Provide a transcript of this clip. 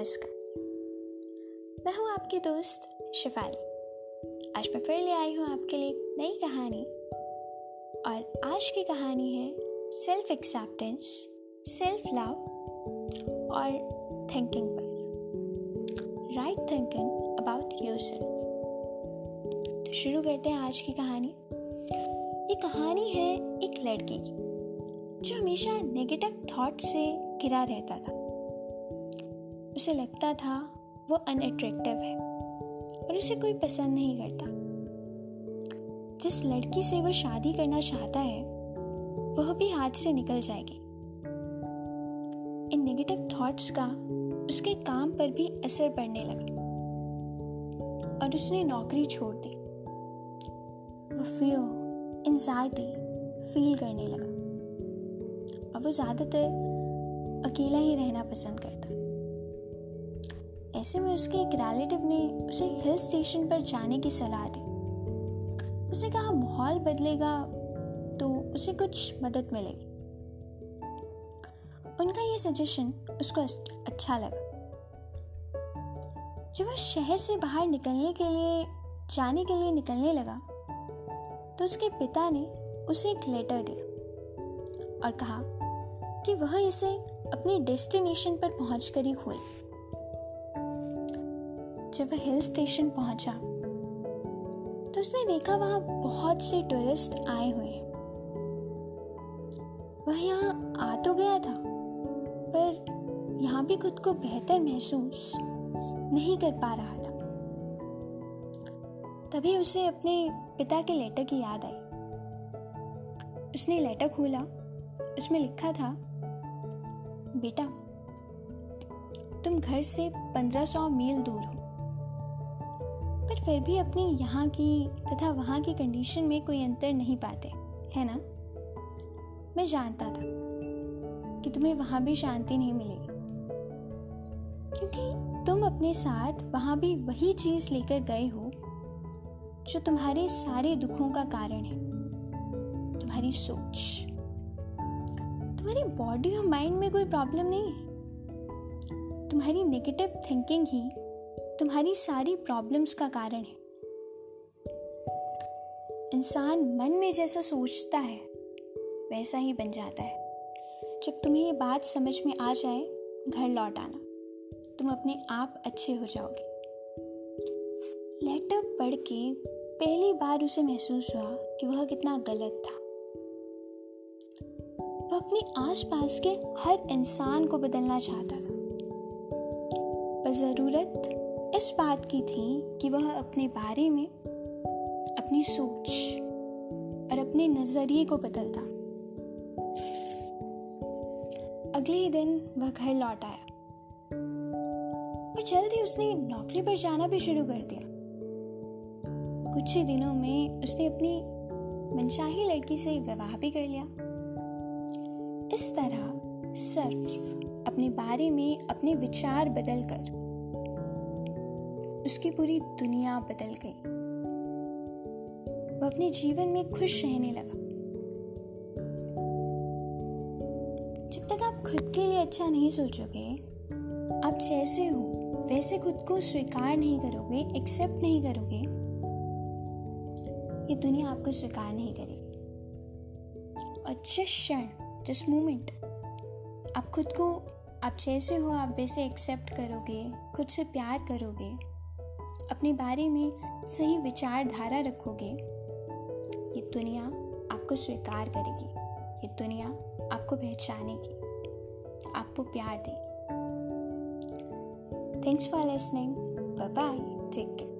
नमस्कार। मैं हूँ आपकी दोस्त शिफाली आज मैं फिर ले आई हूँ आपके लिए नई कहानी। और आज की कहानी है सेल्फ एक्सेप्टेंस सेल्फ लव और थिंकिंग पर। Right thinking about yourself तो शुरू करते हैं आज की कहानी। ये कहानी है एक लड़की की, जो हमेशा नेगेटिव थॉट से घिरा रहता था। उसे लगता था वो अनअट्रैक्टिव है, और उसे कोई पसंद नहीं करता। जिस लड़की से वो शादी करना चाहता है, वह भी हाथ से निकल जाएगी। इन नेगेटिव थॉट्स का उसके काम पर भी असर पड़ने लगा, और उसने नौकरी छोड़ दी। वो फियर एंजाइटी फील करने लगा, और वो ज़्यादातर अकेला ही रहना पसंद करता। ऐसे में उसके एक रिलेटिव ने उसे हिल स्टेशन पर जाने की सलाह दी। उसने कहा, माहौल बदलेगा तो उसे कुछ मदद मिलेगी। उनका ये सजेशन उसको अच्छा लगा। जब वह शहर से बाहर निकलने के लिए, जाने के लिए निकलने लगा तो उसके पिता ने उसे एक लेटर दिया और कहा कि वह इसे अपनी डेस्टिनेशन पर पहुंचकर ही खोले जब वह हिल स्टेशन पहुँचा तो उसने देखा वहाँ बहुत से टूरिस्ट आए हुए हैं। वह यहाँ आ तो गया था, पर यहाँ भी खुद को बेहतर महसूस नहीं कर पा रहा था। तभी उसे अपने पिता के लेटर की याद आई। उसने लेटर खोला, उसमें लिखा था, बेटा, तुम घर से पंद्रह सौ मील दूर हो। फिर भी अपनी यहाँ की तथा वहाँ की कंडीशन में कोई अंतर नहीं पाते, है ना? मैं जानता था कि तुम्हें वहाँ भी शांति नहीं मिलेगी। क्योंकि तुम अपने साथ वहाँ भी वही चीज़ लेकर गए हो, जो तुम्हारे सारे दुखों का कारण है। तुम्हारी सोच, तुम्हारी बॉडी और माइंड में कोई प्रॉब्लम नहीं है। तुम्हारी नेगेटिव थिंकिंग ही तुम्हारी सारी प्रॉब्लम्स का कारण है। इंसान मन में जैसा सोचता है, वैसा ही बन जाता है। जब तुम्हें ये बात समझ में आ जाए, घर लौट आना। तुम अपने आप अच्छे हो जाओगे। लेटर पढ़ के पहली बार उसे महसूस हुआ कि वह कितना गलत था। वह अपने आसपास के हर इंसान को बदलना चाहता था। पर ज़रूरत इस बात की थी कि वह अपने बारे में अपनी सोच और अपने नज़रिए को बदलता। अगले दिन वह घर लौट आया। और जल्द उसने नौकरी पर जाना भी शुरू कर दिया। कुछ ही दिनों में उसने अपनी मनशाही लड़की से विवाह भी कर लिया। इस तरह सिर्फ़ अपने बारे में अपने विचार बदलकर उसकी पूरी दुनिया बदल गई। वह अपने जीवन में खुश रहने लगा। जब तक आप खुद के लिए अच्छा नहीं सोचोगे, आप जैसे हो, वैसे खुद को स्वीकार नहीं करोगे एक्सेप्ट नहीं करोगे, ये दुनिया आपको स्वीकार नहीं करेगी। और जिस क्षण, जिस मोमेंट आप खुद को, आप जैसे हो, आप वैसे एक्सेप्ट करोगे, खुद से प्यार करोगे अपने बारे में सही विचारधारा रखोगे, ये दुनिया आपको स्वीकार करेगी, ये दुनिया आपको पहचानेगी, आपको प्यार देगी। Thanks for listening bye bye take care